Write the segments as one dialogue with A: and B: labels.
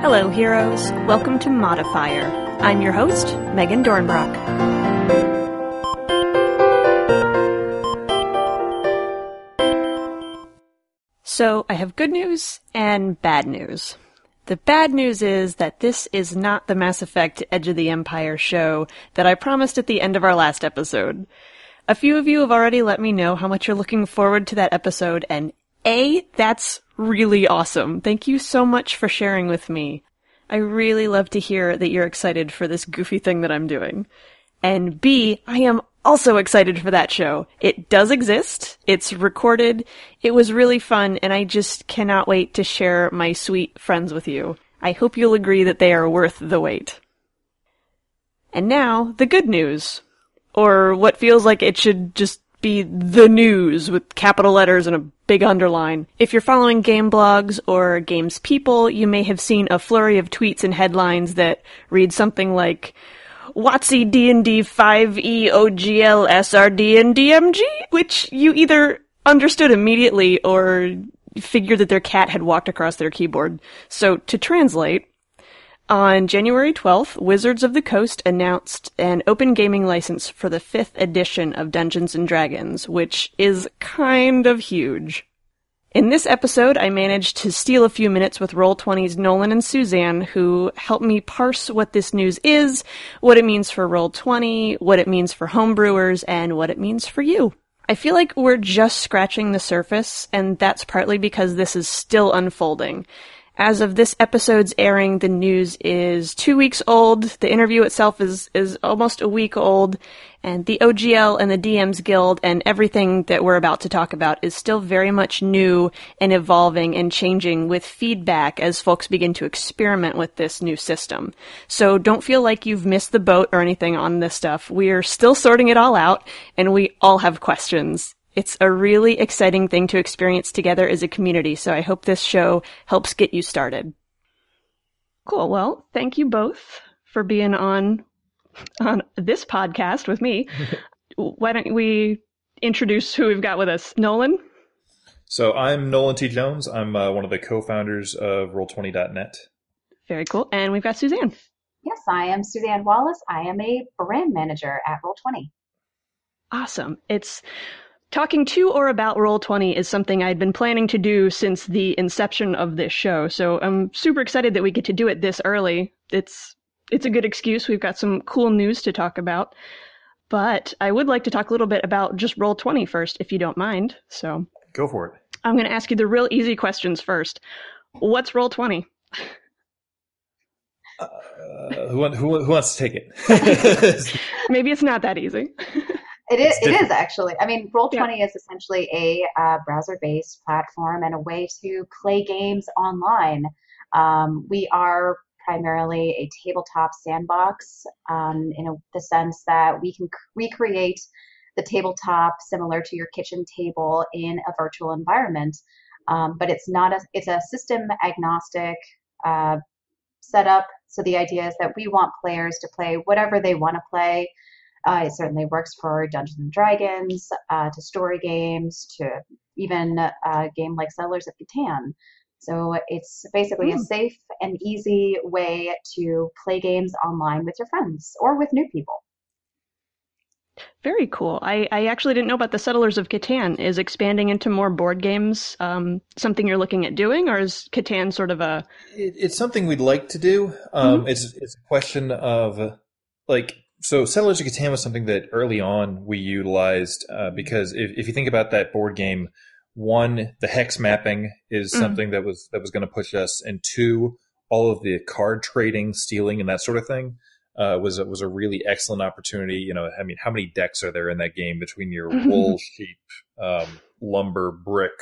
A: Hello, heroes. Welcome to Modifier. I'm your host, Megan Dornbrock. So, I have good news and bad news. The bad news is that this is not the Mass Effect Edge of the Empire show that I promised at the end of our last episode. A few of you have already let me know how much you're looking forward to that episode, and A, that's really awesome. Thank you so much for sharing with me. I really love to hear that you're excited for this goofy thing that I'm doing. And B, I am also excited for that show. It does exist. It's recorded. It was really fun and I just cannot wait to share my sweet friends with you. I hope you'll agree that they are worth the wait. And now, the good news. Or what feels like it should just be the news with capital letters and a big underline. If you're following game blogs or games people, you may have seen a flurry of tweets and headlines that read something like, WotC D&D 5e OGL SRD and DMG, which you either understood immediately or figured that their cat had walked across their keyboard. So to translate, on January 12th, Wizards of the Coast announced an open gaming license for the fifth edition of Dungeons and Dragons, which is kind of huge. In this episode, I managed to steal a few minutes with Roll20's Nolan and Suzanne, who helped me parse what this news is, what it means for Roll20, what it means for homebrewers, and what it means for you. I feel like we're just scratching the surface, and that's partly because this is still unfolding. As of this episode's airing, the news is two weeks old. The interview itself is, is almost a week old. And the OGL and the DMs Guild and everything that we're about to talk about is still very much new and evolving and changing with feedback as folks begin to experiment with this new system. So don't feel like you've missed the boat or anything on this stuff. We're still sorting it all out and we all have questions. It's a really exciting thing to experience together as a community, so I hope this show helps get you started. Cool. Well, thank you both for being on on this podcast with me. Why don't we introduce who we've got with us? Nolan?
B: So I'm Nolan T. Jones. I'm uh, one of the co-founders of Roll20.net.
A: Very cool. And we've got Suzanne.
C: Yes, I am Suzanne Wallace. I am a brand manager at Roll20.
A: Awesome. It's Talking to or about Roll20 is something I'd been planning to do since the inception of this show, so I'm super excited that we get to do it this early. It's it's a good excuse. We've got some cool news to talk about. But I would like to talk a little bit about just Roll20 first, if you don't mind. So
B: Go for it.
A: I'm going to ask you the real easy questions first. What's Roll20?
B: Uh, who, who, who wants to take it?
A: Maybe it's not that easy.
C: It is. It is actually. I mean, Roll20 yeah. is essentially a uh, browser-based platform and a way to play games online. Um, we are primarily a tabletop sandbox um, in a, the sense that we can recreate the tabletop similar to your kitchen table in a virtual environment. Um, but it's not a. It's a system agnostic uh, setup. So the idea is that we want players to play whatever they want to play. Uh, it certainly works for Dungeons and Dragons, uh, to story games, to even a uh, game like Settlers of Catan. So it's basically mm. a hmm. safe and easy way to play games online with your friends or with new people.
A: Very cool. I, I actually didn't know about the Settlers of Catan. Is expanding into more board games um, something you're looking at doing, or is Catan sort of a?
B: It, it's something we'd like to do. Um, mm-hmm. It's it's a question of like so Settlers of Catan was something that early on we utilized uh, because if, if you think about that board game, one the hex mapping is mm. something that was that was going to push us, and two all of the card trading, stealing, and that sort of thing uh, was was a really excellent opportunity. You know, I mean, how many decks are there in that game between your wool, sheep, um, lumber, brick,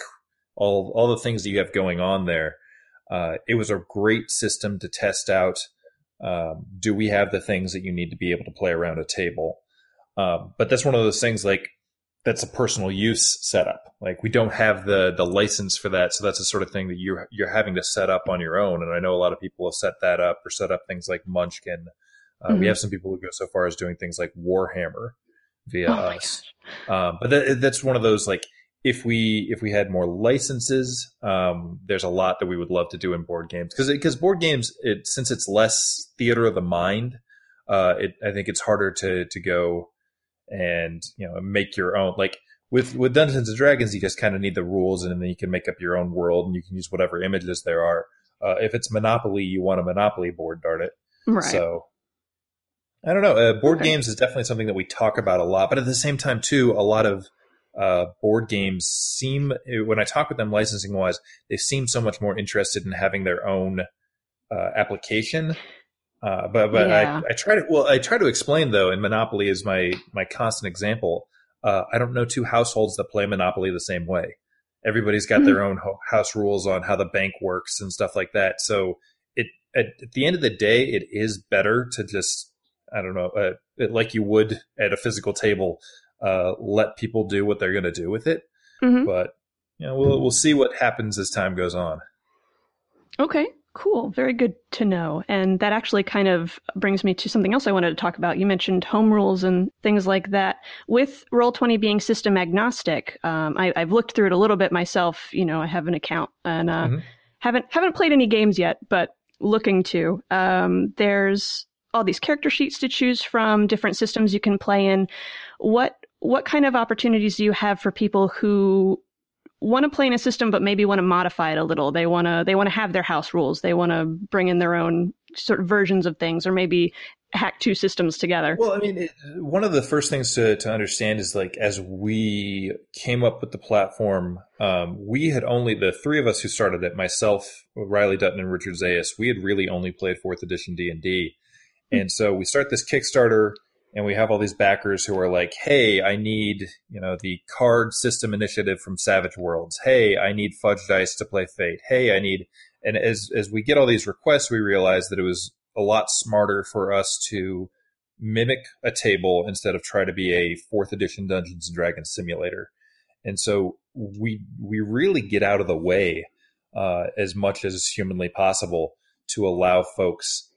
B: all all the things that you have going on there? Uh, it was a great system to test out um, do we have the things that you need to be able to play around a table? Um, but that's one of those things like that's a personal use setup. Like we don't have the the license for that, so that's the sort of thing that you're you're having to set up on your own. And I know a lot of people have set that up or set up things like Munchkin. Uh, mm-hmm. We have some people who go so far as doing things like Warhammer via oh us. Um, but that, that's one of those like if we if we had more licenses, um, there's a lot that we would love to do in board games because because board games, it since it's less theater of the mind, uh, it, I think it's harder to to go and you know make your own like with with Dungeons and Dragons, you just kind of need the rules, and then you can make up your own world, and you can use whatever images there are. Uh, if it's Monopoly, you want a Monopoly board, darn it.
A: Right.
B: So I don't know. Uh, board okay. games is definitely something that we talk about a lot, but at the same time, too, a lot of uh, board games seem when I talk with them licensing wise, they seem so much more interested in having their own uh, application. Uh, but but yeah. I, I try to well I try to explain though, and Monopoly is my my constant example uh, I don't know two households that play Monopoly the same way. Everybody's got mm-hmm. their own house rules on how the bank works and stuff like that. So it at, at the end of the day, it is better to just I don't know, uh, it, like you would at a physical table, uh, let people do what they're going to do with it. Mm-hmm. But you know, we'll we'll see what happens as time goes on.
A: Okay. Cool. Very good to know. And that actually kind of brings me to something else I wanted to talk about. You mentioned home rules and things like that. With Roll20 being system agnostic, um, I, have looked through it a little bit myself. You know, I have an account and uh, mm-hmm. haven't haven't played any games yet, but looking to. Um, there's all these character sheets to choose from, different systems you can play in. What what kind of opportunities do you have for people who want to play in a system but maybe want to modify it a little? They want to they want to have their house rules. They want to bring in their own sort of versions of things or maybe hack two systems together.
B: Well i mean it, one of the first things to, to understand is like as we came up with the platform um, we had only the three of us who started it myself riley dutton and richard zayas we had really only played fourth edition d&d hmm. and so we start this kickstarter and we have all these backers who are like, "Hey, I need you know the card system initiative from Savage Worlds. Hey, I need Fudge Dice to play Fate. Hey, I need." And as as we get all these requests, we realize that it was a lot smarter for us to mimic a table instead of try to be a fourth edition Dungeons and Dragons simulator. And so we we really get out of the way uh, as much as humanly possible to allow folks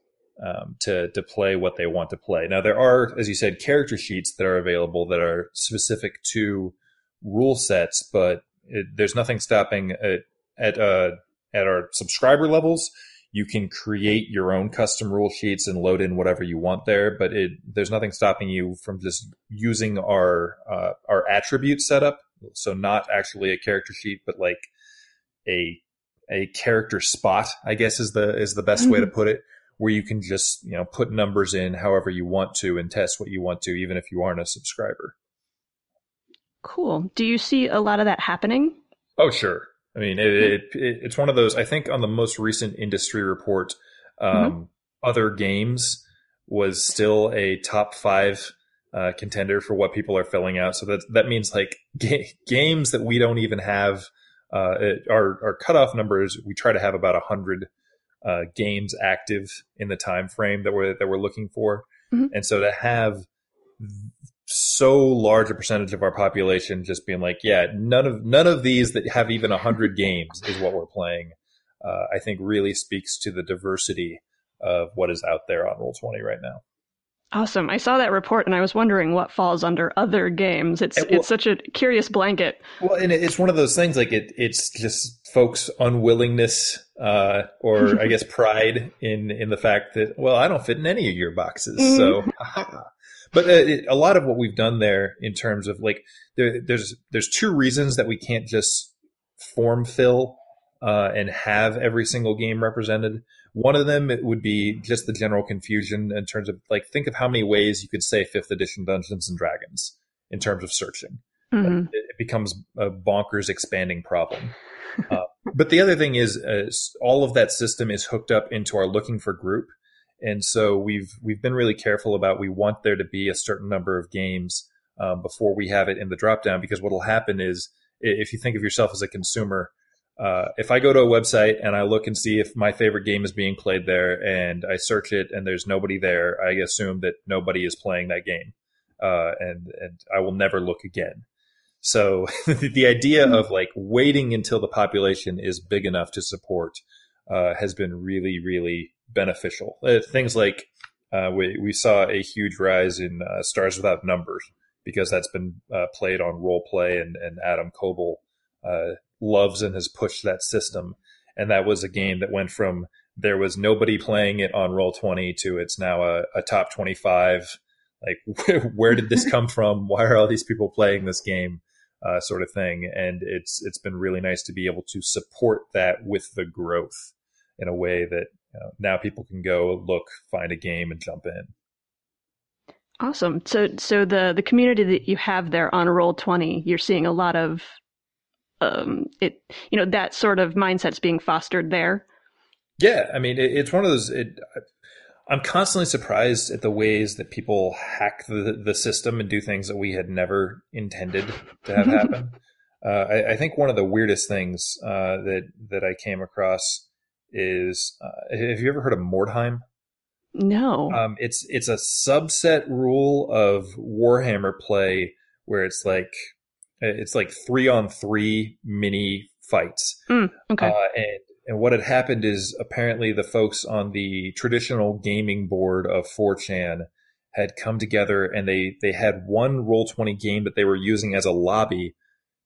B: um, to to play what they want to play. Now there are, as you said, character sheets that are available that are specific to rule sets, but it, there's nothing stopping at at uh, at our subscriber levels. You can create your own custom rule sheets and load in whatever you want there, but it, there's nothing stopping you from just using our uh, our attribute setup. So not actually a character sheet, but like a a character spot, I guess is the is the best mm-hmm. way to put it, where you can just you know put numbers in however you want to and test what you want to, even if you aren't a subscriber.
A: Cool. Do you see a lot of that happening?
B: Oh, sure. I mean, it, it, it, it's one of those. I think on the most recent industry report, um, mm-hmm. other games was still a top five uh, contender for what people are filling out. So that that means like ga- games that we don't even have. Uh, our our cutoff numbers. We try to have about a hundred uh, games active in the time frame that we're that we're looking for, mm-hmm. and so to have so large a percentage of our population just being like, yeah, none of none of these that have even hundred games is what we're playing. Uh, I think really speaks to the diversity of what is out there on Roll Twenty right now.
A: Awesome. I saw that report and I was wondering what falls under other games. It's well, it's such a curious blanket.
B: Well, and it's one of those things like it it's just folks' unwillingness uh, or I guess pride in in the fact that well, I don't fit in any of your boxes. Mm-hmm. So But uh, it, a lot of what we've done there in terms of like there, there's there's two reasons that we can't just form fill uh, and have every single game represented. One of them it would be just the general confusion in terms of like think of how many ways you could say fifth edition Dungeons and Dragons in terms of searching. Mm-hmm. It, it, becomes a bonkers expanding problem. uh, but the other thing is, uh, all of that system is hooked up into our looking for group, and so we've we've been really careful about we want there to be a certain number of games um, before we have it in the dropdown because what will happen is if you think of yourself as a consumer uh, if I go to a website and I look and see if my favorite game is being played there and I search it and there's nobody there, I assume that nobody is playing that game. Uh, and, and I will never look again. So the idea of like waiting until the population is big enough to support uh, has been really, really beneficial. Uh, things like uh, we, we saw a huge rise in Stars Without Numbers because that's been played on RollPlay and, and Adam Koebel. uh, loves and has pushed that system. And that was a game that went from there was nobody playing it on roll 20 to it's now a, a top 25 like where did this come from? Why are all these people playing this game? Uh, sort of thing. And it's it's been really nice to be able to support that with the growth in a way that you know, now people can go look find a game and jump in.
A: Awesome. So so the the community that you have there on roll 20 you're seeing a lot of um it you know that sort of mindset's being fostered there
B: yeah, I mean, it, it's one of those. It, I'm constantly surprised at the ways that people hack the, the system and do things that we had never intended to have happen. uh, I, I, think one of the weirdest things uh, that that I came across is uh, have you ever heard of Mordheim?
A: No.
B: Um, it's it's a subset rule of Warhammer play where it's like it's like three on three mini fights.
A: Mm, okay. Uh,
B: and and what had happened is apparently the folks on the traditional gaming board of 4chan had come together and they, they had one Roll20 game that they were using as a lobby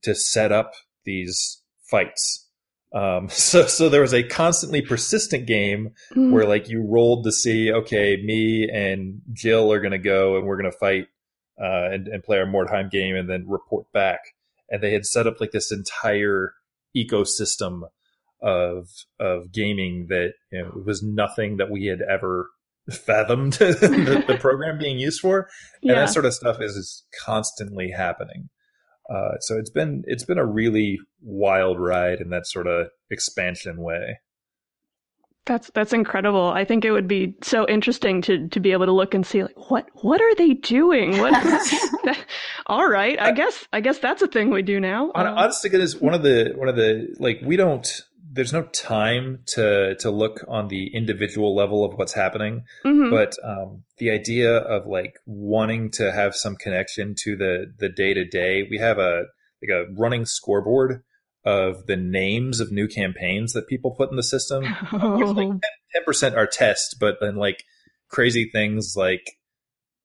B: to set up these fights. Um, so, so there was a constantly persistent game mm. where like you rolled to see, okay, me and Jill are going to go and we're going to fight, uh, and, and play our Mordheim game and then report back. And they had set up like this entire ecosystem of of gaming that you know, was nothing that we had ever fathomed the, the, program being used for, and yeah. that sort of stuff is, is constantly happening. Uh, so it's been it's been a really wild ride in that sort of expansion way.
A: That's that's incredible. I think it would be so interesting to to be able to look and see like what what are they doing? What that, all right, I guess I guess that's a thing we do now.
B: Honestly, it is one of the one of the like we don't there's no time to to look on the individual level of what's happening, mm-hmm. but um, the idea of like wanting to have some connection to the the day to day. We have a like a running scoreboard of the names of new campaigns that people put in the system. Ten percent are test, but then like crazy things like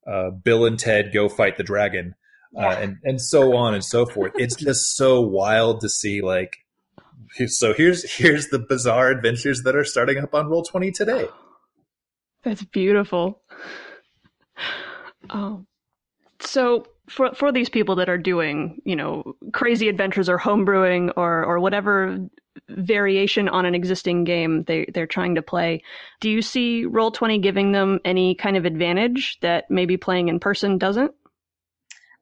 B: uh, Bill and Ted go fight the dragon. Uh, and and so on and so forth. It's just so wild to see like so here's here's the bizarre adventures that are starting up on roll 20 today
A: that's beautiful um, so for for these people that are doing you know crazy adventures or homebrewing or or whatever variation on an existing game they they're trying to play do you see roll 20 giving them any kind of advantage that maybe playing in person doesn't?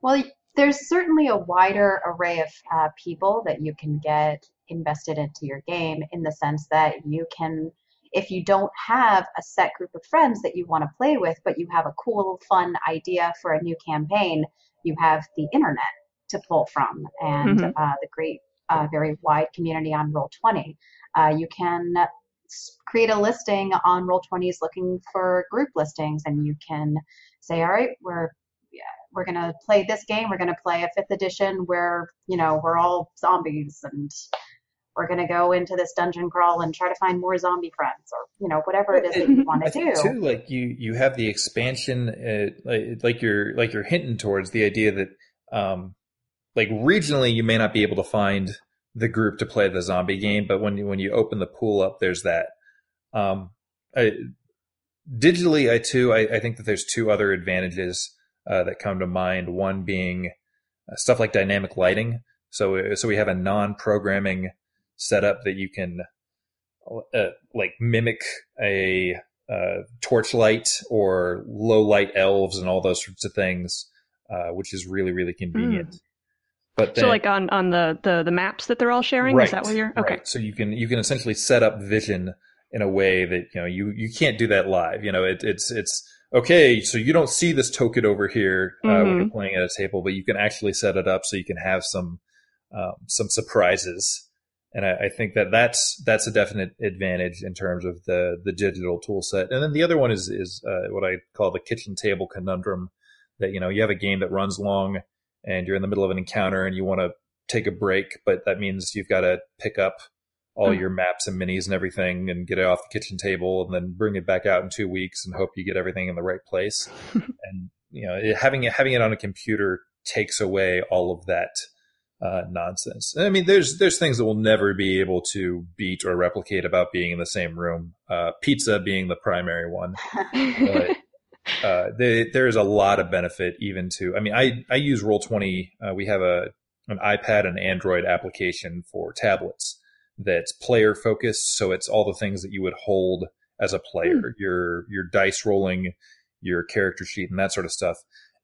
C: Well there's certainly a wider array of uh, people that you can get invested into your game in the sense that you can if you don't have a set group of friends that you want to play with but you have a cool fun idea for a new campaign you have the internet to pull from and mm-hmm. uh, the great uh, very wide community on roll 20 uh, you can create a listing on roll 20s looking for group listings and you can say all right we're we're going to play this game we're going to play a fifth edition where you know we're all zombies and we're going to go into this dungeon crawl and try to find more zombie friends or you know whatever it is that you want to do.
B: too like you you have the expansion uh, like, like you're like you're hinting towards the idea that um like regionally you may not be able to find the group to play the zombie game but when you when you open the pool up there's that. Um I, digitally i too I, I think that there's two other advantages uh, that come to mind. One being uh, stuff like dynamic lighting. So so we have a non-programming setup that you can uh, like mimic a uh, torchlight or low light elves and all those sorts of things, uh, which is really really convenient. Mm.
A: But then, so like on on the, the the maps that they're all sharing,
B: right,
A: is that what you're okay?
B: Right. So you can you can essentially set up vision in a way that you know you you can't do that live. You know, it, it's it's okay. So you don't see this token over here uh, mm-hmm. when you're playing at a table, but you can actually set it up so you can have some um, some surprises and I, I, think that that's that's a definite advantage in terms of the the digital tool set. And then the other one is is uh, what I call the kitchen table conundrum. That you know you have a game that runs long, and you're in the middle of an encounter, and you want to take a break, but that means you've got to pick up all mm. your maps and minis and everything, and get it off the kitchen table, and then bring it back out in two weeks, and hope you get everything in the right place. and you know having it having it on a computer takes away all of that uh, nonsense. I mean, there's there's things that we'll never be able to beat or replicate about being in the same room. Uh, pizza being the primary one, but uh, they, there is a lot of benefit even to. I mean, I I use Roll Twenty. Uh, we have a an iPad and Android application for tablets that's player focused. So it's all the things that you would hold as a player, mm. your your dice rolling, your character sheet, and that sort of stuff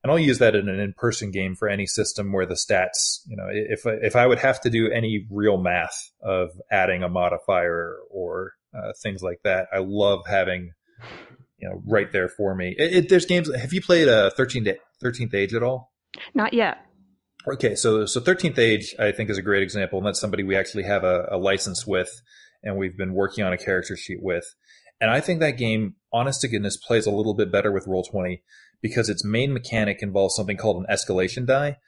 B: and I'll use that in an in-person game for any system where the stats, you know, if if I would have to do any real math of adding a modifier or uh, things like that, I love having, you know, right there for me. It, it, there's games. Have you played a uh, 13th 13th Age at all?
A: Not yet.
B: Okay, so so 13th Age I think is a great example, and that's somebody we actually have a, a license with, and we've been working on a character sheet with. And I think that game, honest to goodness, plays a little bit better with Roll Twenty because its main mechanic involves something called an escalation die.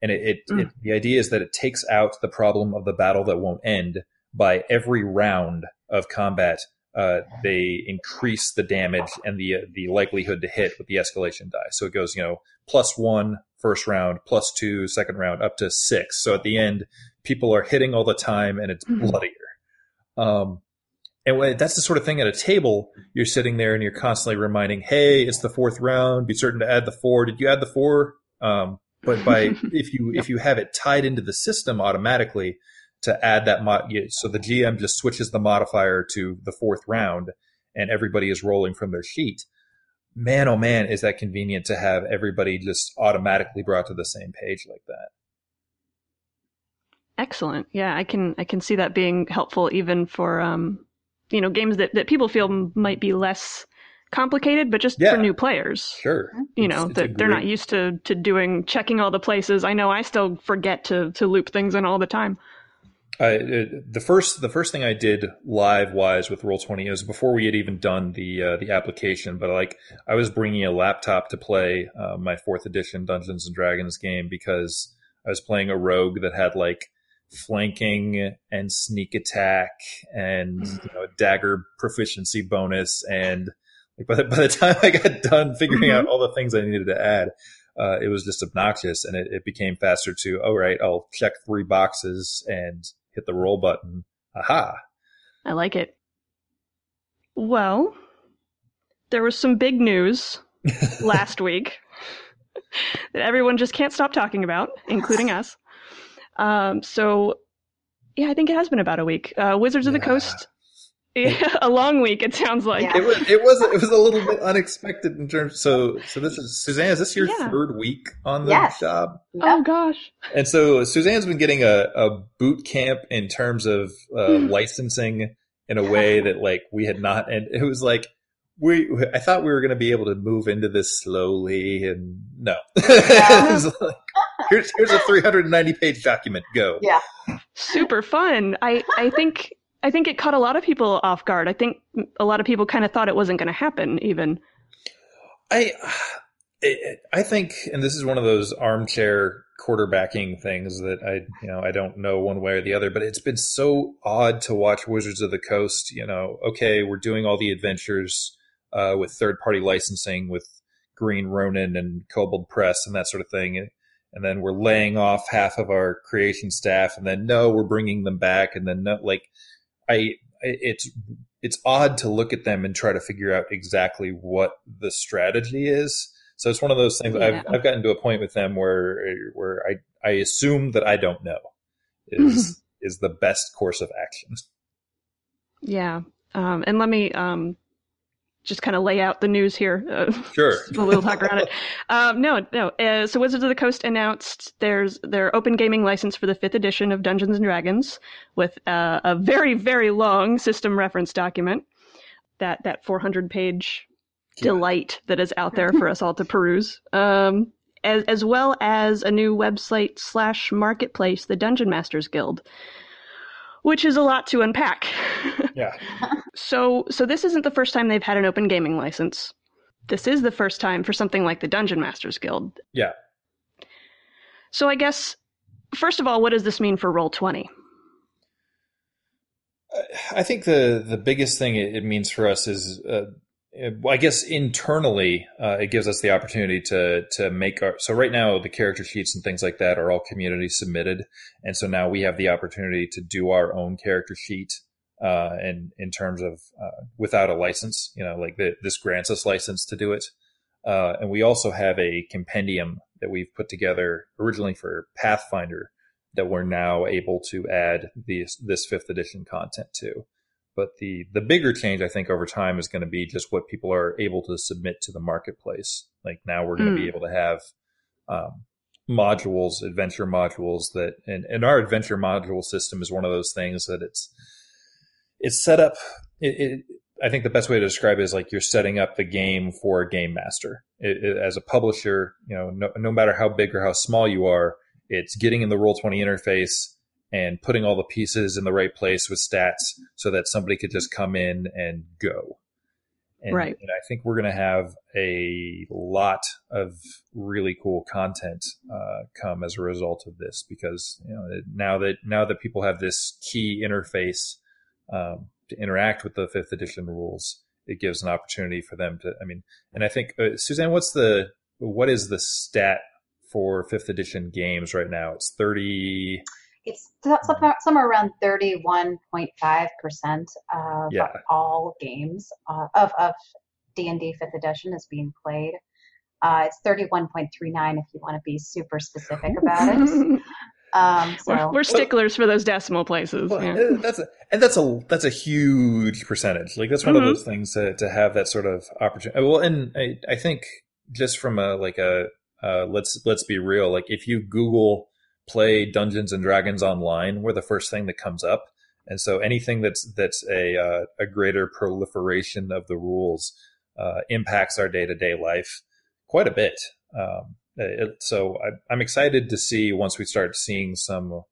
B: And it, it, mm. it, the idea is that it takes out the problem of the battle that won't end by every round of combat. Uh, they increase the damage and the uh, the likelihood to hit with the escalation die. So it goes, you know, plus one first round, plus two second round, up to six. So at the end, people are hitting all the time and it's mm-hmm. bloodier. Um, and that's the sort of thing at a table, you're sitting there and you're constantly reminding, hey, it's the fourth round. Be certain to add the four. Did you add the four? Um, but by if you if you have it tied into the system automatically to add that mod, so the GM just switches the modifier to the fourth round, and everybody is rolling from their sheet. Man, oh man, is that convenient to have everybody just automatically brought to the same page like that.
A: Excellent. Yeah, I can I can see that being helpful even for um, you know games that, that people feel might be less complicated, but just yeah. for new players.
B: Sure.
A: You know, that they're not used to to doing checking all the places. I know I still forget to to loop things in all the time.
B: I, the first the first thing I did live wise with Roll Twenty is before we had even done the uh, the application, but like I was bringing a laptop to play uh, my fourth edition Dungeons and Dragons game because I was playing a rogue that had like flanking and sneak attack and mm-hmm. you know dagger proficiency bonus and like by the, by the time I got done figuring mm-hmm. out all the things I needed to add, uh, it was just obnoxious and it, it became faster to all right, I'll check three boxes and hit the roll button. Aha!
A: I like it. Well, there was some big news last week that everyone just can't stop talking about, including us. Um, so, yeah, I think it has been about a week. Uh, Wizards yeah. of the Coast. Yeah, a long week. It sounds like
B: yeah. it was. It was. It was a little bit unexpected in terms. So, so this is Suzanne. Is this your yeah. third week on the yes. job?
A: Oh gosh!
B: And so Suzanne's been getting a, a boot camp in terms of uh, licensing in a way that like we had not. And it was like we. I thought we were going to be able to move into this slowly, and no. Yeah. like, here's here's a 390 page document. Go.
C: Yeah.
A: Super fun. I I think I think it caught a lot of people off guard. I think a lot of people kind of thought it wasn't going to happen. Even.
B: I. I think, and this is one of those armchair quarterbacking things that I, you know, I don't know one way or the other, but it's been so odd to watch Wizards of the Coast. You know, okay, we're doing all the adventures uh, with third party licensing with Green Ronin and Kobold Press and that sort of thing and then we're laying off half of our creation staff and then no we're bringing them back and then no like i it's it's odd to look at them and try to figure out exactly what the strategy is. So it's one of those things yeah. I've, I've gotten to a point with them where where i i assume that i don't know is is the best course of action.
A: Yeah. Um, and let me um, just kind of lay out the news here.
B: Uh, sure.
A: a little talk around it. Um, no, no. Uh, so Wizards of the Coast announced there's their open gaming license for the fifth edition of Dungeons and Dragons with uh, a very very long system reference document. That that 400 page yeah. delight that is out there for us all to peruse. Um, as, as well as a new website slash marketplace, the Dungeon Masters Guild, which is a lot to unpack.
B: yeah.
A: So, so this isn't the first time they've had an open gaming license. This is the first time for something like the Dungeon Masters Guild.
B: Yeah.
A: So I guess, first of all, what does this mean for Roll Twenty?
B: I think the the biggest thing it means for us is uh, I guess internally, uh, it gives us the opportunity to to make our. So right now, the character sheets and things like that are all community submitted, and so now we have the opportunity to do our own character sheet. Uh, and in terms of uh, without a license, you know, like the, this grants us license to do it. Uh, and we also have a compendium that we've put together originally for Pathfinder that we're now able to add this fifth edition content to. But the the bigger change, I think, over time is going to be just what people are able to submit to the marketplace. Like now, we're going mm. to be able to have um, modules, adventure modules that, and, and our adventure module system is one of those things that it's it's set up. It, it, I think the best way to describe it is like you're setting up the game for a game master. It, as a publisher, you know, no, no matter how big or how small you are, it's getting in the Roll Twenty interface and putting all the pieces in the right place with stats so that somebody could just come in and go. And,
A: right.
B: And I think we're going to have a lot of really cool content uh, come as a result of this because you know now that now that people have this key interface um, to interact with the fifth edition rules, it gives an opportunity for them to. I mean, and I think uh, Suzanne, what's the what is the stat for fifth edition games right now? It's thirty. 30
C: it's somewhere around 31.5% of yeah. all games uh, of, of D&D 5th edition is being played. Uh, it's 31.39 if you want to be super specific about it.
A: Um, so we're, we're, sticklers for those decimal places. Well,
B: yeah. That's a, and that's a that's a huge percentage. Like that's one mm-hmm. of those things to, to have that sort of opportunity. Well, and I, I think just from a like a uh, let's let's be real. Like if you Google play Dungeons and Dragons online, we're the first thing that comes up. And so anything that's that's a uh, a greater proliferation of the rules uh, impacts our day to day life quite a bit. Um, it, so I, am excited to see once we start seeing some.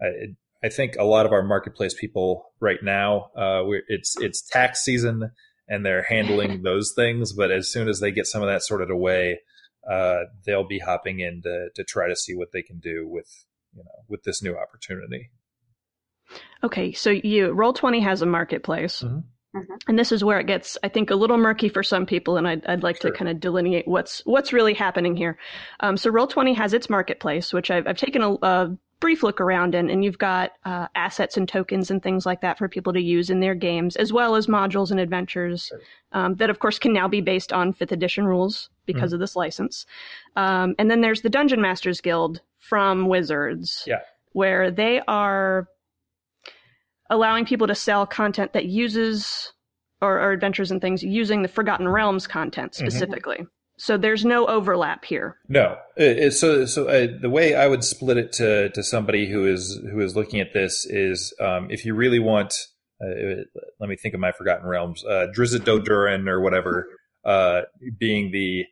B: I, I, think a lot of our marketplace people right now, uh, it's it's tax season and they're handling those things. But as soon as they get some of that sorted away, uh, they'll be hopping in to, to try to see what they can do with you know with this new opportunity.
A: Okay, so you roll twenty has a marketplace. Mm-hmm. Mm-hmm. And this is where it gets, I think, a little murky for some people, and I'd, I'd like sure. to kind of delineate what's what's really happening here. Um, so, Roll Twenty has its marketplace, which I've, I've taken a, a, brief look around in, and you've got uh, assets and tokens and things like that for people to use in their games, as well as modules and adventures um, that, of course, can now be based on fifth edition rules because mm-hmm. of this license. Um, and then there's the Dungeon Masters Guild from Wizards,
B: yeah.
A: where they are allowing people to sell content that uses or, or adventures and things using the Forgotten Realms content mm-hmm. specifically. Mm-hmm. So there's no overlap here.
B: No. So so uh, the way I would split it to to somebody who is who is looking at this is um, if you really want. Uh, let me think of my Forgotten Realms. Uh, Drizzt or whatever uh, being the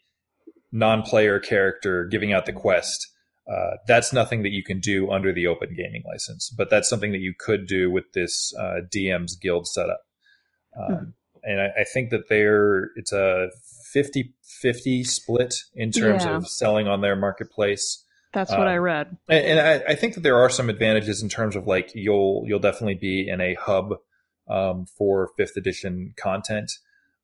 B: non-player character giving out the quest. Uh, that's nothing that you can do under the open gaming license, but that's something that you could do with this uh, DM's guild setup. Um, mm-hmm. And I, I, think that they're it's a 50-50 split in terms yeah. of selling on their marketplace.
A: That's what um, I read.
B: And, and I, I, think that there are some advantages in terms of like you'll you'll definitely be in a hub um, for fifth edition content.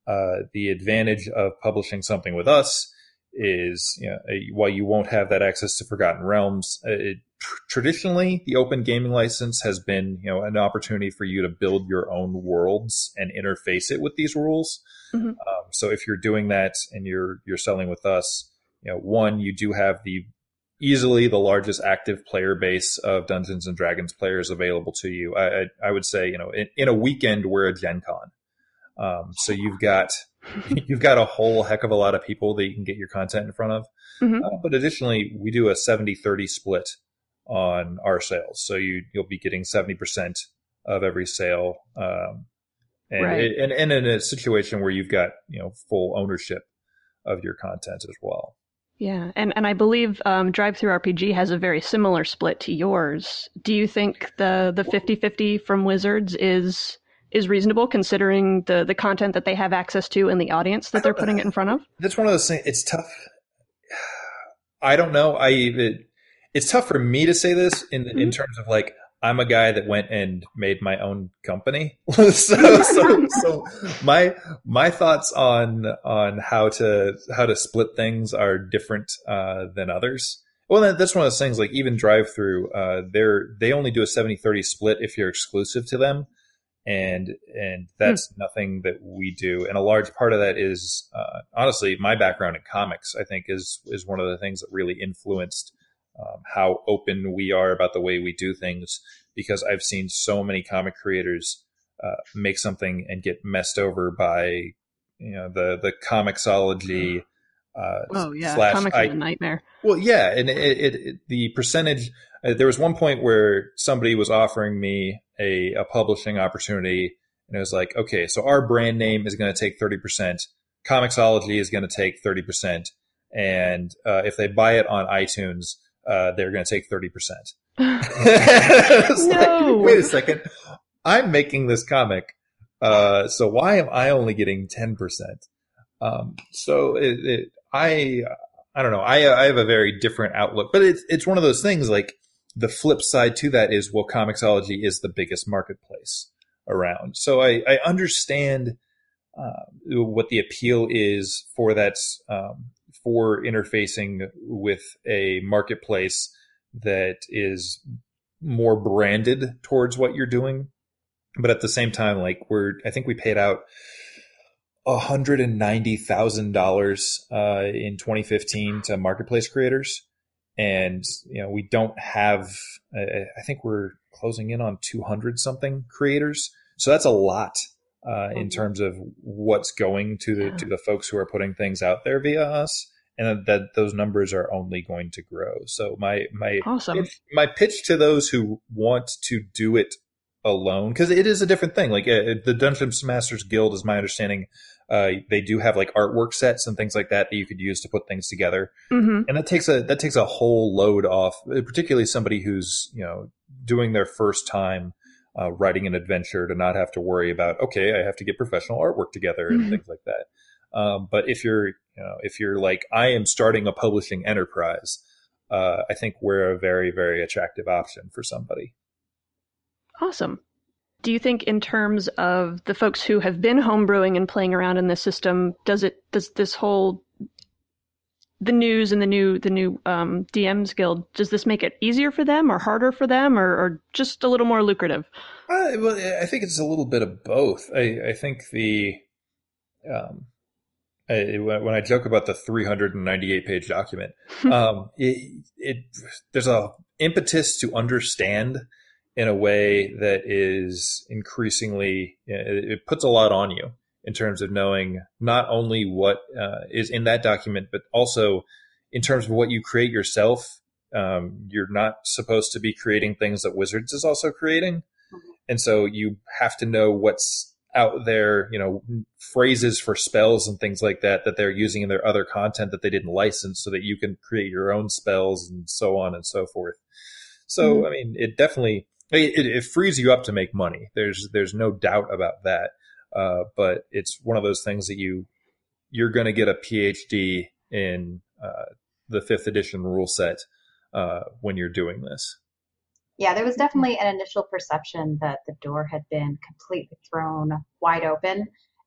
B: Uh, the advantage of publishing something with us is you know, while you won't have that access to Forgotten Realms, it, traditionally the open gaming license has been you know an opportunity for you to build your own worlds and interface it with these rules. Mm-hmm. Um, so if you're doing that and you're you're selling with us, you know, one you do have the easily the largest active player base of Dungeons and Dragons players available to you. I, I, I would say you know in, in, a weekend we're a Gen Con. Um, so you've got you've got a whole heck of a lot of people that you can get your content in front of. Mm-hmm. Uh, but additionally, we do a 70-30 split on our sales. So you you'll be getting 70% of every sale. Um, and, right. it, and, and in a situation where you've got, you know, full ownership of your content as well.
A: Yeah, and and I believe um, RPG has a very similar split to yours. Do you think the the 50-50 from Wizards is is reasonable considering the the content that they have access to and the audience that they're putting it in front of?
B: That's one of those things. It's tough. I don't know. I it, it's tough for me to say this in mm-hmm. in terms of like I'm a guy that went and made my own company. so, so, so my my thoughts on on how to how to split things are different uh, than others. Well, that's one of those things. Like even DriveThru, uh, they're they only do a 70-30 split if you're exclusive to them, and and that's hmm. nothing that we do. And a large part of that is uh, honestly my background in comics. I think is is one of the things that really influenced um, how open we are about the way we do things because I've seen so many comic creators uh, make something and get messed over by you know the the comiXology.
A: Uh, oh yeah, slash comics I, a nightmare.
B: Well, yeah, and it, it, it the percentage. Uh, there was one point where somebody was offering me a, a publishing opportunity, and it was like, okay, so our brand name is going to take thirty percent. comiXology is going to take thirty percent, and uh, if they buy it on iTunes, uh, they're going to take 30%. no. Like, wait a second. I'm making this comic. Uh, so why am I only getting 10%? Um, so it, it, I, I don't know. I, I have a very different outlook, but it's, it's one of those things like the flip side to that is, well, comiXology is the biggest marketplace around. So I, I understand, uh, what the appeal is for that, um, for interfacing with a marketplace that is more branded towards what you're doing. But at the same time, like we're, I think we paid out hundred and ninety thousand uh, dollars in 2015 to marketplace creators, and you know we don't have. I think we're closing in on 200 something creators, so that's a lot uh, in mm-hmm. terms of what's going to the to the folks who are putting things out there via us and that those numbers are only going to grow. So my my
A: awesome.
B: pitch, my pitch to those who want to do it alone because it is a different thing. Like uh, the Dungeon Masters Guild, is my understanding. Uh, they do have like artwork sets and things like that that you could use to put things together,
A: mm-hmm.
B: and that takes a that takes a whole load off, particularly somebody who's you know doing their first time uh, writing an adventure to not have to worry about okay, I have to get professional artwork together and mm-hmm. things like that. Um, but if you're, you know, if you're like, I am starting a publishing enterprise, uh, I think we're a very, very attractive option for somebody.
A: Awesome. Do you think, in terms of the folks who have been homebrewing and playing around in this system, does it does this whole the news and the new the new um, DMs guild does this make it easier for them or harder for them or, or just a little more lucrative?
B: Uh, well, I think it's a little bit of both. I, I think the um, I, when I joke about the 398 page document, um, it, it, there's a impetus to understand in a way that is increasingly it, it puts a lot on you in terms of knowing not only what uh, is in that document, but also in terms of what you create yourself. Um, you're not supposed to be creating things that Wizards is also creating, mm-hmm. and so you have to know what's out there, you know, phrases for spells and things like that that they're using in their other content that they didn't license so that you can create your own spells and so on and so forth. So, mm-hmm. I mean, it definitely, it, it, frees you up to make money. There's, there's no doubt about that. Uh, but it's one of those things that you, you're going to get a PhD in, uh, the fifth edition rule set, uh, when you're doing this
C: yeah, there was mm-hmm. definitely an initial perception that the door had been completely thrown wide open.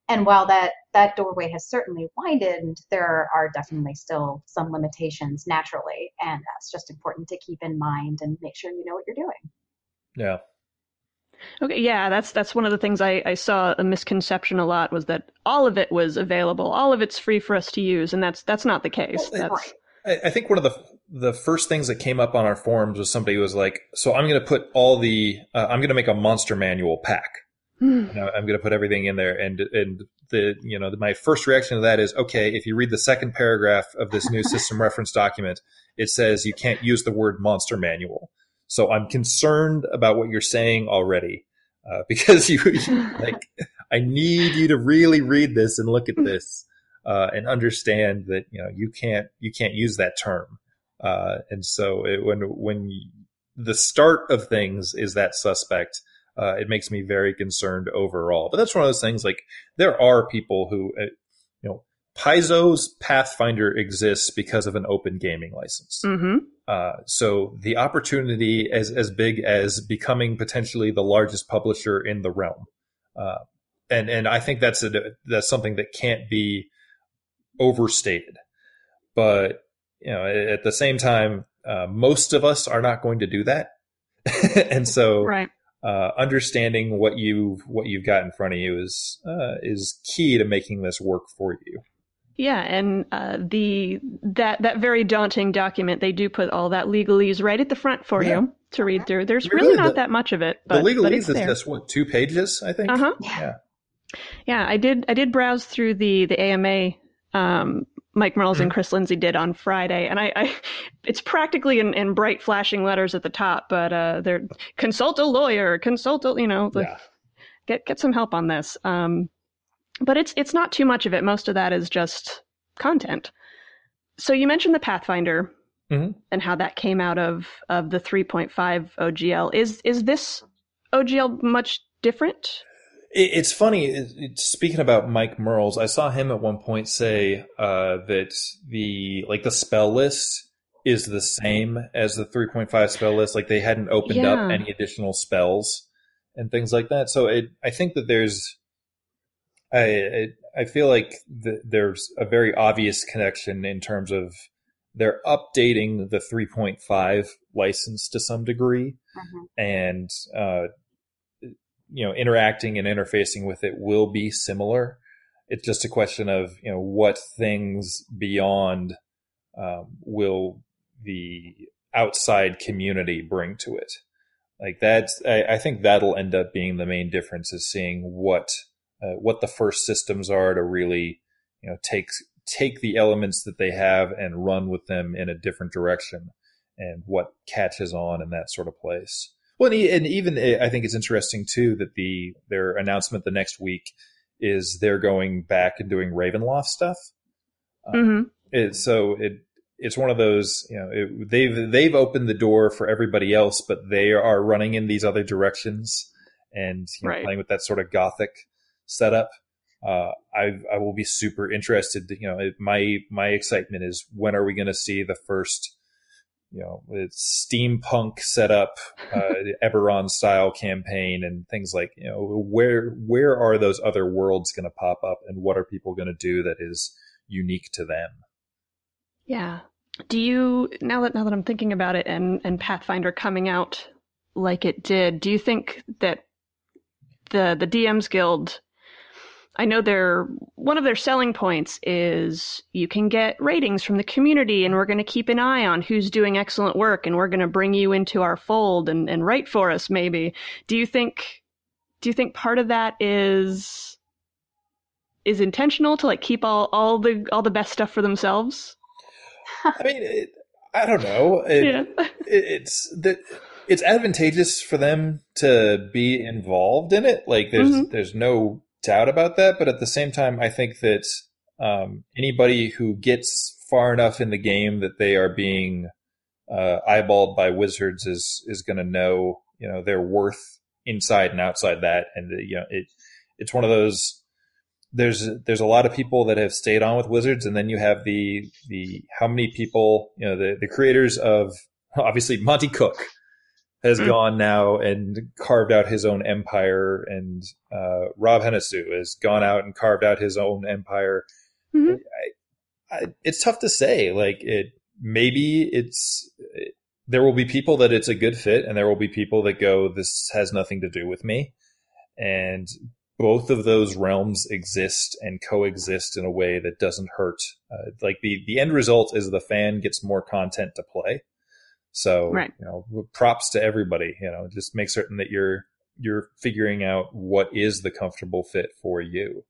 C: And while that, that doorway has certainly widened, there are definitely still some limitations naturally. And that's just important to keep in mind and make sure you know what you're doing.
B: Yeah.
A: Okay, yeah, that's that's one of the things I, I saw a misconception a lot was that all of it was available, all of it's free for us to use, and that's that's not the case. Well, that's...
B: I, I think one of the the first things that came up on our forums was somebody was like, "So I'm going to put all the uh, I'm going to make a monster manual pack. Mm. I'm going to put everything in there." And and the you know my first reaction to that is, okay, if you read the second paragraph of this new system reference document, it says you can't use the word monster manual. So I'm concerned about what you're saying already. Uh, because you like, I need you to really read this and look at this uh, and understand that you know you can't you can't use that term. Uh, and so it, when when the start of things is that suspect, uh, it makes me very concerned overall. But that's one of those things. Like there are people who, uh, you know, Paizo's Pathfinder exists because of an open gaming license.
A: Mm-hmm.
B: Uh, so the opportunity is as big as becoming potentially the largest publisher in the realm, uh, and and I think that's a that's something that can't be overstated. But you know, at the same time, uh, most of us are not going to do that, and so
A: right.
B: uh, understanding what you've what you've got in front of you is uh, is key to making this work for you.
A: Yeah, and uh, the that that very daunting document they do put all that legalese right at the front for yeah. you to read through. There's really, really not the, that much of it. But,
B: the legalese
A: but
B: is just what two pages, I think.
A: Uh huh.
B: Yeah.
A: Yeah, I did. I did browse through the the AMA um, Mike mm-hmm. and Chris Lindsay did on Friday, and I, I it's practically in, in, bright flashing letters at the top, but uh, they're consult a lawyer, consult a, you know, yeah. get get some help on this. Um, but it's it's not too much of it. Most of that is just content. So you mentioned the Pathfinder mm-hmm. and how that came out of of the 3.5 OGL. Is is this OGL much different?
B: It's funny. speaking about Mike Mearls, I saw him at one point say uh, that the like the spell list is the same as the 3.5 spell list. Like they hadn't opened yeah. up any additional spells and things like that. So it, I think that there's, I I feel like the, there's a very obvious connection in terms of they're updating the 3.5 license to some degree, mm-hmm. and uh, you know interacting and interfacing with it will be similar. It's just a question of you know what things beyond um, will the outside community bring to it. Like that's, I, I, think that'll end up being the main difference is seeing what uh, what the first systems are to really you know take take the elements that they have and run with them in a different direction and what catches on in that sort of place. Well, and even eh, I think it's interesting too that the their announcement the next week is they're going back and doing Ravenloft stuff.
A: Uh, mm-hmm.
B: it, so it it's one of those you know it, they've they've opened the door for everybody else, but they are running in these other directions and you know, right. playing with that sort of gothic setup. Uh, I I will be super interested. You know, my my excitement is when are we going to see the first you know, it's steampunk setup, uh, Eberron style campaign and things like, you know, where, where are those other worlds going to pop up and what are people going to do that is unique to them?
A: Yeah. Do you, now that, now that I'm thinking about it and, and Pathfinder coming out like it did, do you think that the, the DMs Guild I know their one of their selling points is you can get ratings from the community and we're going to keep an eye on who's doing excellent work and we're going to bring you into our fold and, and write for us maybe. Do you think do you think part of that is is intentional to like keep all, all the all the best stuff for themselves?
B: I mean, it, I don't know. It, yeah. it, it's that it's advantageous for them to be involved in it. Like there's mm-hmm. there's no doubt about that, but at the same time, I think that um, anybody who gets far enough in the game that they are being uh, eyeballed by wizards is is going to know you know their worth inside and outside that, and the, you know it it's one of those. There's there's a lot of people that have stayed on with wizards, and then you have the the how many people you know the the creators of obviously Monte Cook has mm. gone now and carved out his own empire, and uh, Rob Heinsoo has gone out and carved out his own empire. Mm-hmm. I, I, it's tough to say. Like it, maybe it's it, there will be people that it's a good fit, and there will be people that go, "This has nothing to do with me," and both of those realms exist and coexist in a way that doesn't hurt. Uh, like the the end result is the fan gets more content to play so, right. you know, props to everybody, you know, just make certain that you're, you're figuring out what is the comfortable fit for you.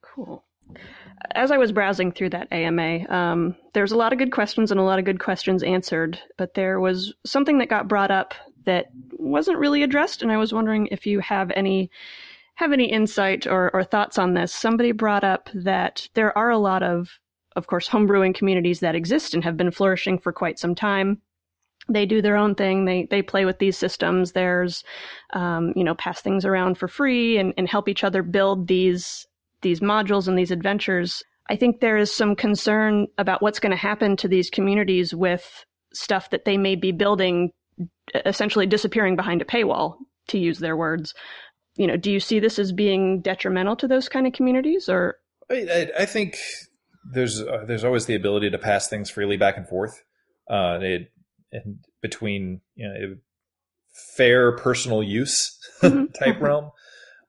A: Cool. As I was browsing through that AMA, um, there's a lot of good questions and a lot of good questions answered, but there was something that got brought up that wasn't really addressed, and I was wondering if you have any have any insight or, or thoughts on this. Somebody brought up that there are a lot of, of course, homebrewing communities that exist and have been flourishing for quite some time they do their own thing. They they play with these systems. There's, um, you know, pass things around for free and, and help each other build these these modules and these adventures. I think there is some concern about what's going to happen to these communities with stuff that they may be building essentially disappearing behind a paywall, to use their words. You know, do you see this as being detrimental to those kind of communities, or?
B: I, I think there's uh, there's always the ability to pass things freely back and forth, uh, it, and between you know fair personal use mm-hmm. type realm.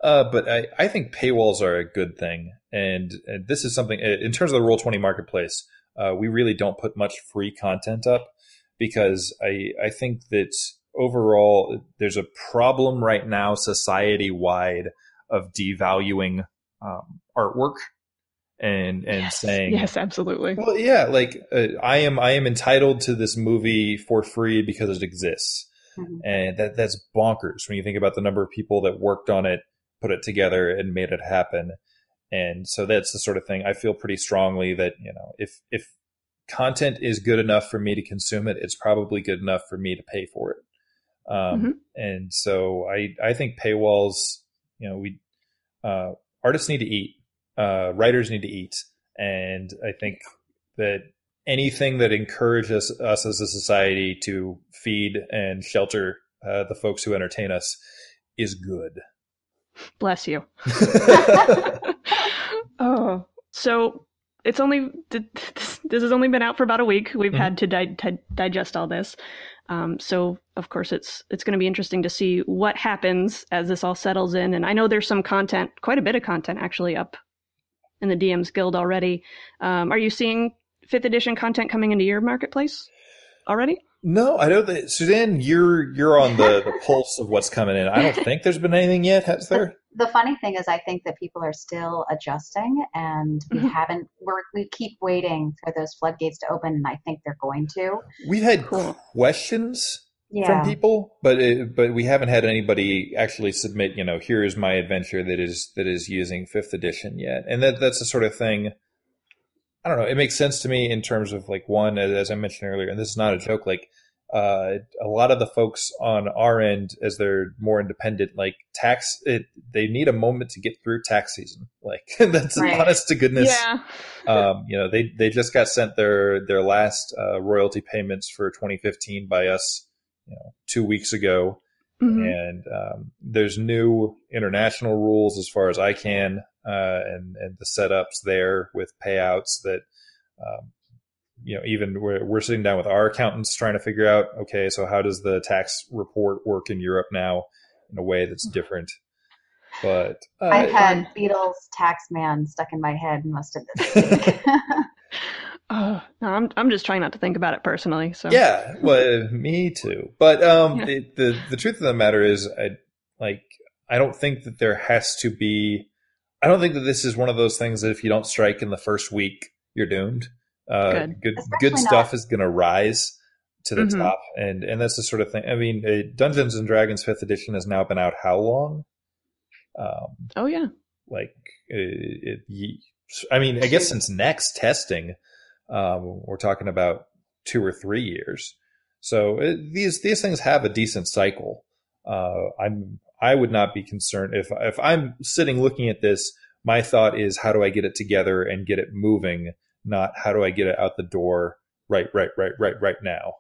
B: Uh, but I, I think paywalls are a good thing, and, and this is something in terms of the Roll Twenty marketplace. Uh, we really don't put much free content up because I I think that overall there's a problem right now society wide of devaluing um, artwork and and
A: yes.
B: saying
A: yes absolutely
B: well yeah like uh, i am i am entitled to this movie for free because it exists mm-hmm. and that that's bonkers when you think about the number of people that worked on it put it together and made it happen and so that's the sort of thing i feel pretty strongly that you know if if content is good enough for me to consume it it's probably good enough for me to pay for it um, mm-hmm. and so i i think paywalls you know we uh, artists need to eat uh, writers need to eat, and I think that anything that encourages us as a society to feed and shelter uh, the folks who entertain us is good.
A: Bless you. oh, so it's only this has only been out for about a week. We've mm-hmm. had to, di- to, digest all this. Um, so of course it's it's going to be interesting to see what happens as this all settles in. And I know there's some content, quite a bit of content actually up in the DMs Guild already. Um, are you seeing fifth edition content coming into your marketplace already?
B: No, I know that Suzanne, you're you're on the, the pulse of what's coming in. I don't think there's been anything yet, has there?
C: The, the funny thing is, I think that people are still adjusting, and we mm-hmm. haven't. We're, we keep waiting for those floodgates to open, and I think they're going to.
B: We've had cool. questions yeah. from people, but it, but we haven't had anybody actually submit. You know, here is my adventure that is that is using fifth edition yet, and that that's the sort of thing. I don't know. It makes sense to me in terms of like one, as I mentioned earlier, and this is not a joke. Like uh, a lot of the folks on our end, as they're more independent, like tax, it, they need a moment to get through tax season. Like that's right. honest to goodness.
A: Yeah.
B: um, you know, they they just got sent their their last uh, royalty payments for 2015 by us you know, two weeks ago. Mm-hmm. And um, there's new international rules as far as I can, uh, and and the setups there with payouts that, um, you know, even we're we're sitting down with our accountants trying to figure out, okay, so how does the tax report work in Europe now in a way that's different? But
C: uh, I've had Beatles tax man stuck in my head most of this week.
A: Oh, no, I'm I'm just trying not to think about it personally. So
B: yeah, well, me too. But um, yeah. it, the the truth of the matter is, I like I don't think that there has to be. I don't think that this is one of those things that if you don't strike in the first week, you're doomed. Uh, good, good, good stuff is going to rise to the mm-hmm. top, and and that's the sort of thing. I mean, uh, Dungeons and Dragons Fifth Edition has now been out how long?
A: Um, oh yeah,
B: like it, it, I mean, I guess since next testing, um, we're talking about two or three years. So it, these these things have a decent cycle. Uh, I'm I would not be concerned if if I'm sitting looking at this. My thought is how do I get it together and get it moving, not how do I get it out the door right right right right right now.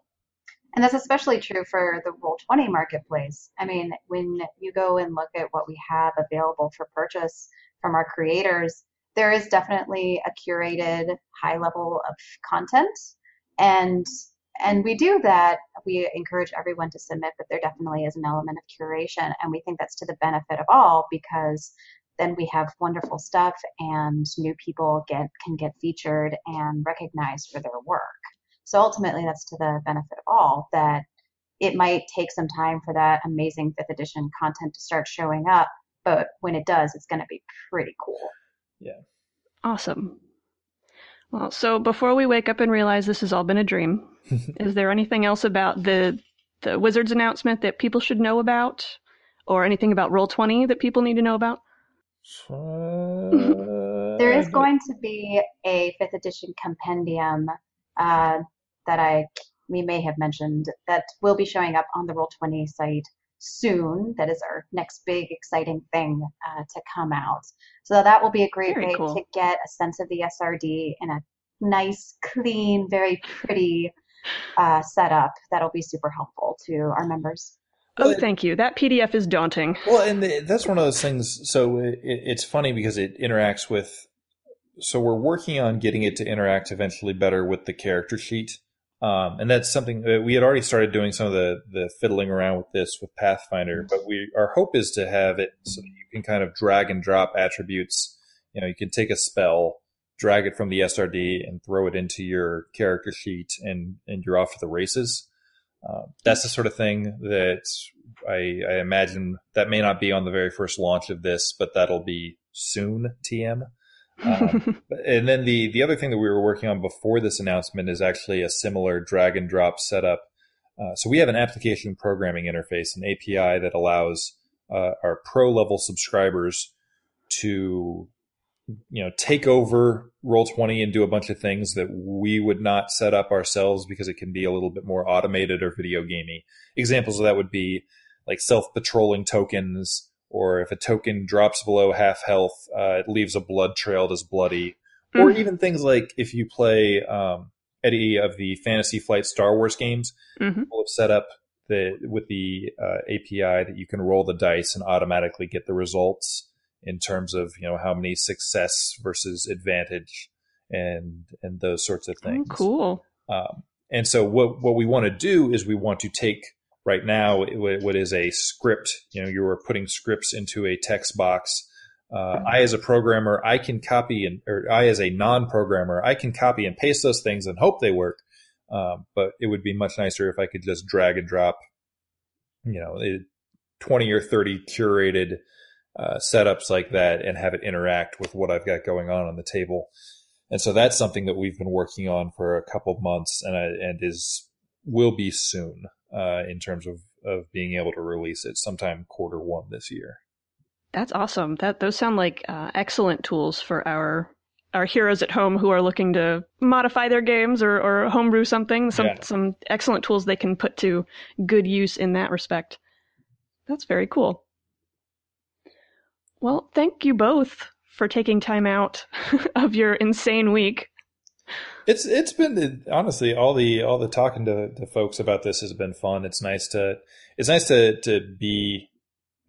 C: And that's especially true for the Roll20 marketplace. I mean, when you go and look at what we have available for purchase from our creators, there is definitely a curated high level of content. And and we do that. We encourage everyone to submit but there definitely is an element of curation. And we think that's to the benefit of all because then we have wonderful stuff and new people get can get featured and recognized for their work. So ultimately that's to the benefit of all that it might take some time for that amazing fifth edition content to start showing up but when it does it's going to be pretty cool
B: yeah.
A: Awesome. Well, so before we wake up and realize this has all been a dream, is there anything else about the the Wizards announcement that people should know about, or anything about Roll Twenty that people need to know about?
C: Uh, there is going to be a fifth edition compendium uh, that I we may have mentioned that will be showing up on the Roll Twenty site soon. That is our next big exciting thing uh, to come out. So that will be a great very way cool. to get a sense of the SRD in a nice, clean, very pretty uh, set up that'll be super helpful to our members.
A: Oh, thank you. That PDF is daunting.
B: Well, and the, that's one of those things. So it, it's funny because it interacts with. So we're working on getting it to interact eventually better with the character sheet, um, and that's something that we had already started doing some of the the fiddling around with this with Pathfinder. But we our hope is to have it so that you can kind of drag and drop attributes. You know, you can take a spell, drag it from the SRD, and throw it into your character sheet, and and you're off to the races. Um, that's the sort of thing that I, I, imagine that may not be on the very first launch of this, but that'll be soon. TM. Um, and then the the other thing that we were working on before this announcement is actually a similar drag and drop setup. Uh, so we have an application programming interface, an API that allows uh, our pro level subscribers to you know take over roll20 and do a bunch of things that we would not set up ourselves because it can be a little bit more automated or video gamey examples of that would be like self-patrolling tokens or if a token drops below half health uh, it leaves a blood trail that's bloody mm. or even things like if you play um, any of the fantasy flight star wars games mm-hmm. we'll have set up the with the uh, api that you can roll the dice and automatically get the results in terms of you know how many success versus advantage and and those sorts of things.
A: Oh, cool.
B: Um, and so what what we want to do is we want to take right now what is a script. You know, you are putting scripts into a text box. Uh, I, as a programmer, I can copy and, or I, as a non-programmer, I can copy and paste those things and hope they work. Um, but it would be much nicer if I could just drag and drop, you know, 20 or 30 curated uh, setups like that and have it interact with what I've got going on on the table. And so that's something that we've been working on for a couple months and I, and is will be soon uh, in terms of of being able to release it sometime quarter one this year.
A: That's awesome. That those sound like uh, excellent tools for our our heroes at home who are looking to modify their games or, or homebrew something. Some yeah. some excellent tools they can put to good use in that respect. That's very cool. Well, thank you both for taking time out of your insane week.
B: It's it's been honestly all the all the talking to, to folks about this has been fun. It's nice to it's nice to to be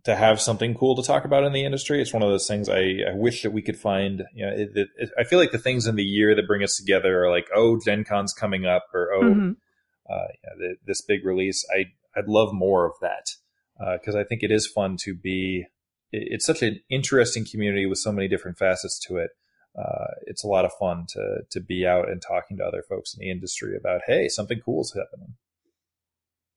B: to have something cool to talk about in the industry. It's one of those things I, I wish that we could find. You know, it, it, I feel like the things in the year that bring us together are like, oh, Gen Con's coming up, or oh, mm-hmm. uh, the, this big release. I I'd love more of that because uh, I think it is fun to be it's such an interesting community with so many different facets to it. Uh, it's a lot of fun to to be out and talking to other folks in the industry about hey something cool is happening.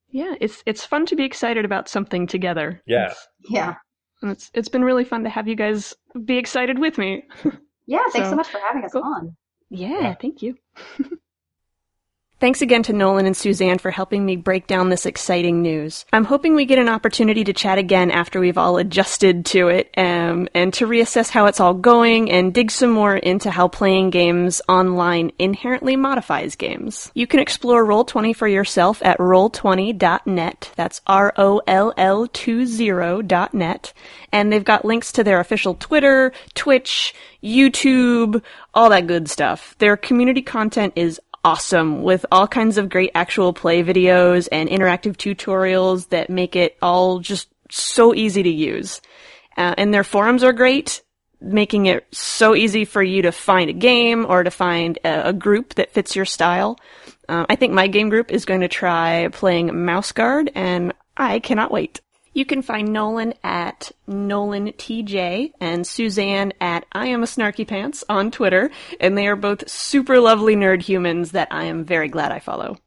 A: Yeah, it's it's fun to be excited about something together.
B: Yeah,
C: it's, yeah,
A: and it's it's been really fun to have you guys be excited with me.
C: Yeah, thanks so, so much for having us cool. on.
A: Yeah, yeah, thank you. Thanks again to Nolan and Suzanne for helping me break down this exciting news. I'm hoping we get an opportunity to chat again after we've all adjusted to it um, and to reassess how it's all going and dig some more into how playing games online inherently modifies games. You can explore Roll20 for yourself at roll20.net. That's R-O-L-L-20.net. And they've got links to their official Twitter, Twitch, YouTube, all that good stuff. Their community content is awesome with all kinds of great actual play videos and interactive tutorials that make it all just so easy to use. Uh, and their forums are great, making it so easy for you to find a game or to find a, a group that fits your style. Uh, I think my game group is going to try playing Mouse Guard, and I cannot wait. You can find Nolan at Nolan TJ and Suzanne at I am a snarky pants on Twitter, and they are both super lovely nerd humans that I am very glad I follow.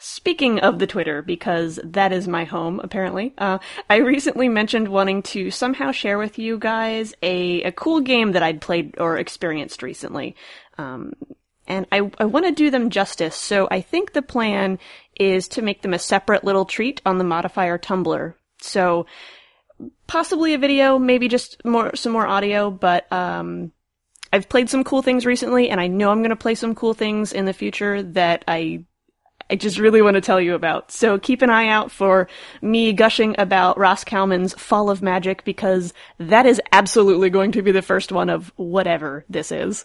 A: Speaking of the Twitter, because that is my home, apparently, uh, I recently mentioned wanting to somehow share with you guys a, a cool game that I'd played or experienced recently. Um, and I, I want to do them justice, so I think the plan is to make them a separate little treat on the modifier Tumblr so possibly a video, maybe just more some more audio, but um, I've played some cool things recently, and I know I'm going to play some cool things in the future that I I just really want to tell you about. So keep an eye out for me gushing about Ross Cowman's Fall of Magic because that is absolutely going to be the first one of whatever this is.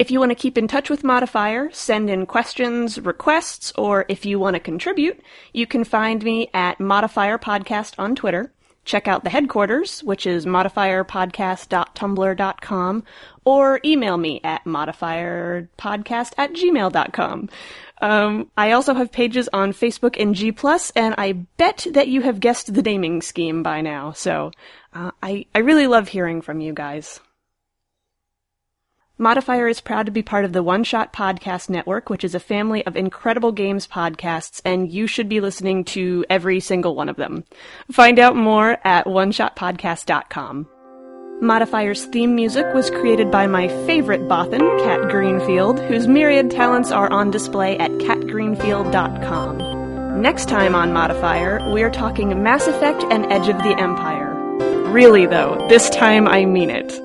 A: If you want to keep in touch with Modifier, send in questions, requests, or if you want to contribute, you can find me at Modifier Podcast on Twitter. Check out the headquarters, which is modifierpodcast.tumblr.com, or email me at modifierpodcast at gmail.com. Um, I also have pages on Facebook and G+, and I bet that you have guessed the naming scheme by now, so uh, I, I really love hearing from you guys. Modifier is proud to be part of the One Shot Podcast Network, which is a family of incredible games podcasts, and you should be listening to every single one of them. Find out more at oneshotpodcast.com. Modifier's theme music was created by my favorite Bothan, Kat Greenfield, whose myriad talents are on display at katgreenfield.com. Next time on Modifier, we are talking Mass Effect and Edge of the Empire. Really though, this time I mean it.